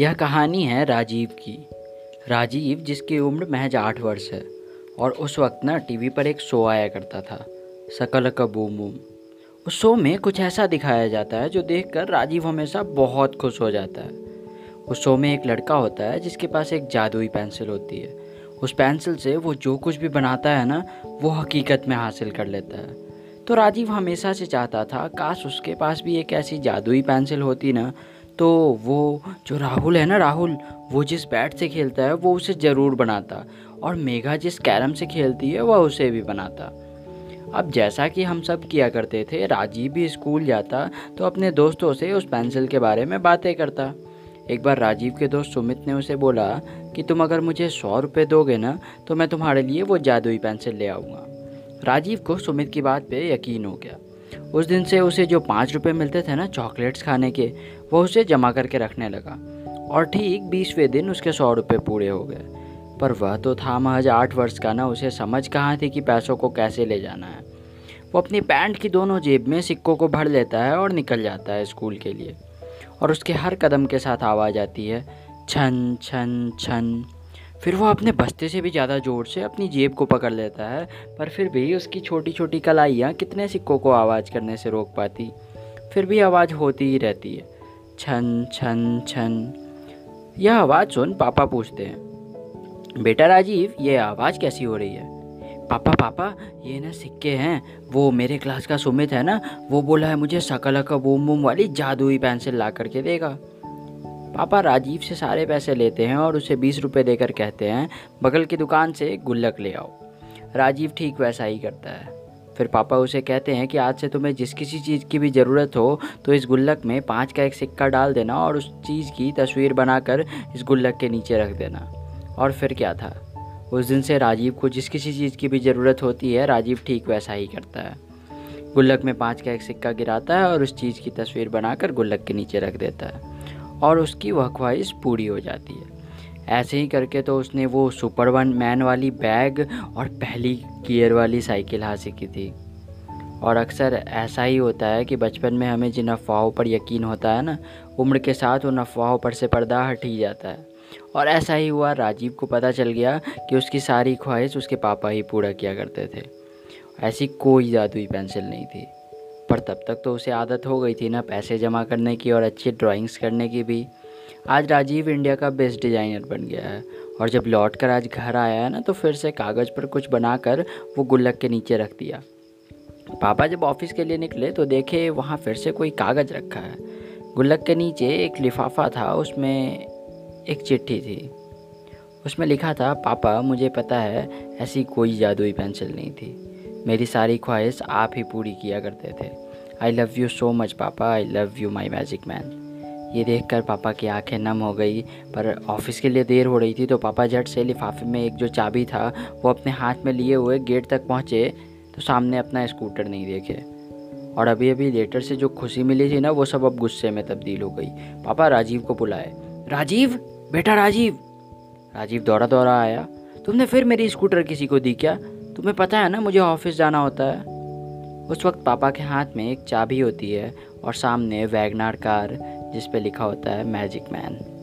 यह कहानी है राजीव की। राजीव, जिसकी उम्र महज आठ वर्ष है, और उस वक्त ना टीवी पर एक शो आया करता था, सकल का बूम बूम उस शो में कुछ ऐसा दिखाया जाता है जो देखकर राजीव हमेशा बहुत खुश हो जाता है। उस शो में एक लड़का होता है, जिसके पास एक जादुई पेंसिल होती है। उस पेंसिल से वो जो कुछ भी बनाता है ना, वो हकीकत में हासिल कर लेता है। तो राजीव हमेशा से चाहता था, काश उसके पास भी एक ऐसी जादुई पेंसिल होती ना तो वो, जो राहुल है ना राहुल, वो जिस बैट से खेलता है, वो उसे ज़रूर बनाता। और मेघा जिस कैरम से खेलती है, वह उसे भी बनाता। अब जैसा कि हम सब किया करते थे, राजीव भी स्कूल जाता तो अपने दोस्तों से उस पेंसिल के बारे में बातें करता। एक बार राजीव के दोस्त सुमित ने उसे बोला कि, तुम अगर मुझे सौ रुपये दोगे ना तो मैं तुम्हारे लिए वो जादुई पेंसिल ले आऊँगा। राजीव को सुमित की बात पे यकीन हो गया। उस दिन से उसे जो पाँच रुपये मिलते थे ना चॉकलेट्स खाने के, वो उसे जमा करके रखने लगा। और ठीक बीसवें दिन उसके सौ रुपये पूरे हो गए। पर वह तो था महज आठ वर्ष का ना, उसे समझ कहाँ थी कि पैसों को कैसे ले जाना है। वो अपनी पैंट की दोनों जेब में सिक्कों को भर लेता है और निकल जाता है स्कूल के लिए। और उसके हर कदम के साथ आवाज़ आती है, छन छन छन। फिर वो अपने बस्ते से भी ज़्यादा ज़ोर से अपनी जेब को पकड़ लेता है, पर फिर भी उसकी छोटी छोटी कलाइयाँ कितने सिक्कों को आवाज़ करने से रोक पाती। फिर भी आवाज़ होती ही रहती है। छन छन छन। यह आवाज़ सुन पापा पूछते हैं, बेटा राजीव, ये आवाज़ कैसी हो रही है? पापा पापा, ये ना सिक्के हैं। वो मेरे क्लास का सुमित है ना? वो बोला है मुझे सकल का बूम बूम वाली जादुई पेंसिल ला करके देगा। पापा राजीव से सारे पैसे लेते हैं और उसे बीस रुपये देकर कहते हैं, बगल की दुकान से गुल्लक ले आओ। राजीव ठीक वैसा ही करता है। फिर पापा उसे कहते हैं कि आज से तुम्हें जिस किसी चीज़ की भी ज़रूरत हो तो इस गुल्लक में पाँच का एक सिक्का डाल देना और उस चीज़ की तस्वीर बनाकर इस गुल्लक के नीचे रख देना। और फिर क्या था? उस दिन से राजीव को जिस किसी चीज़ की भी ज़रूरत होती है, राजीव ठीक वैसा ही करता है। गुल्लक में पाँच का एक सिक्का गिराता है और उस चीज़ की तस्वीर बनाकर गुल्लक के नीचे रख देता है। और उसकी वह ख्वाहिश पूरी हो जाती है। ऐसे ही करके तो उसने वो सुपर वन मैन वाली बैग और पहली गियर वाली साइकिल हासिल की थी। और अक्सर ऐसा ही होता है कि बचपन में हमें जिन अफवाहों पर यकीन होता है ना, उम्र के साथ उन अफवाहों पर से पर्दा हट ही जाता है। और ऐसा ही हुआ, राजीव को पता चल गया कि उसकी सारी ख्वाहिश उसके पापा ही पूरा किया करते थे। ऐसी कोई जादुई पेंसिल नहीं थी। पर तब तक तो उसे आदत हो गई थी ना पैसे जमा करने की और अच्छी ड्राइंग्स करने की भी। आज राजीव इंडिया का बेस्ट डिज़ाइनर बन गया है और जब लौट कर आज घर आया है ना तो फिर से कागज़ पर कुछ बनाकर वो गुल्लक के नीचे रख दिया। पापा जब ऑफ़िस के लिए निकले तो देखे वहाँ फिर से कोई कागज़ रखा है। गुल्लक के नीचे एक लिफाफा था, उसमें एक चिट्ठी थी। उसमें लिखा था, पापा, मुझे पता है, ऐसी कोई जादुई पेंसिल नहीं थी। मेरी सारी ख्वाहिश आप ही पूरी किया करते थे। I love you so much पापा। I love you my magic man ये देखकर पापा की आँखें नम हो गई, पर ऑफ़िस के लिए देर हो रही थी तो पापा झट से लिफाफे में एक जो चाबी था, वो अपने हाथ में लिए हुए गेट तक पहुँचे तो सामने अपना स्कूटर नहीं देखे। और अभी अभी लेटर से जो खुशी मिली थी ना, वो सब अब गुस्से में तब्दील हो गई। पापा राजीव को बुलाए। राजीव? बेटा राजीव? राजीव दौड़ा दौड़ा आया। तुमने फिर मेरी स्कूटर किसी को दी क्या? तुम्हें पता है ना, मुझे ऑफ़िस जाना होता है। उस वक्त पापा के हाथ में एक चाबी होती है और सामने वैगनार कार, जिस पे लिखा होता है, मैजिक मैन।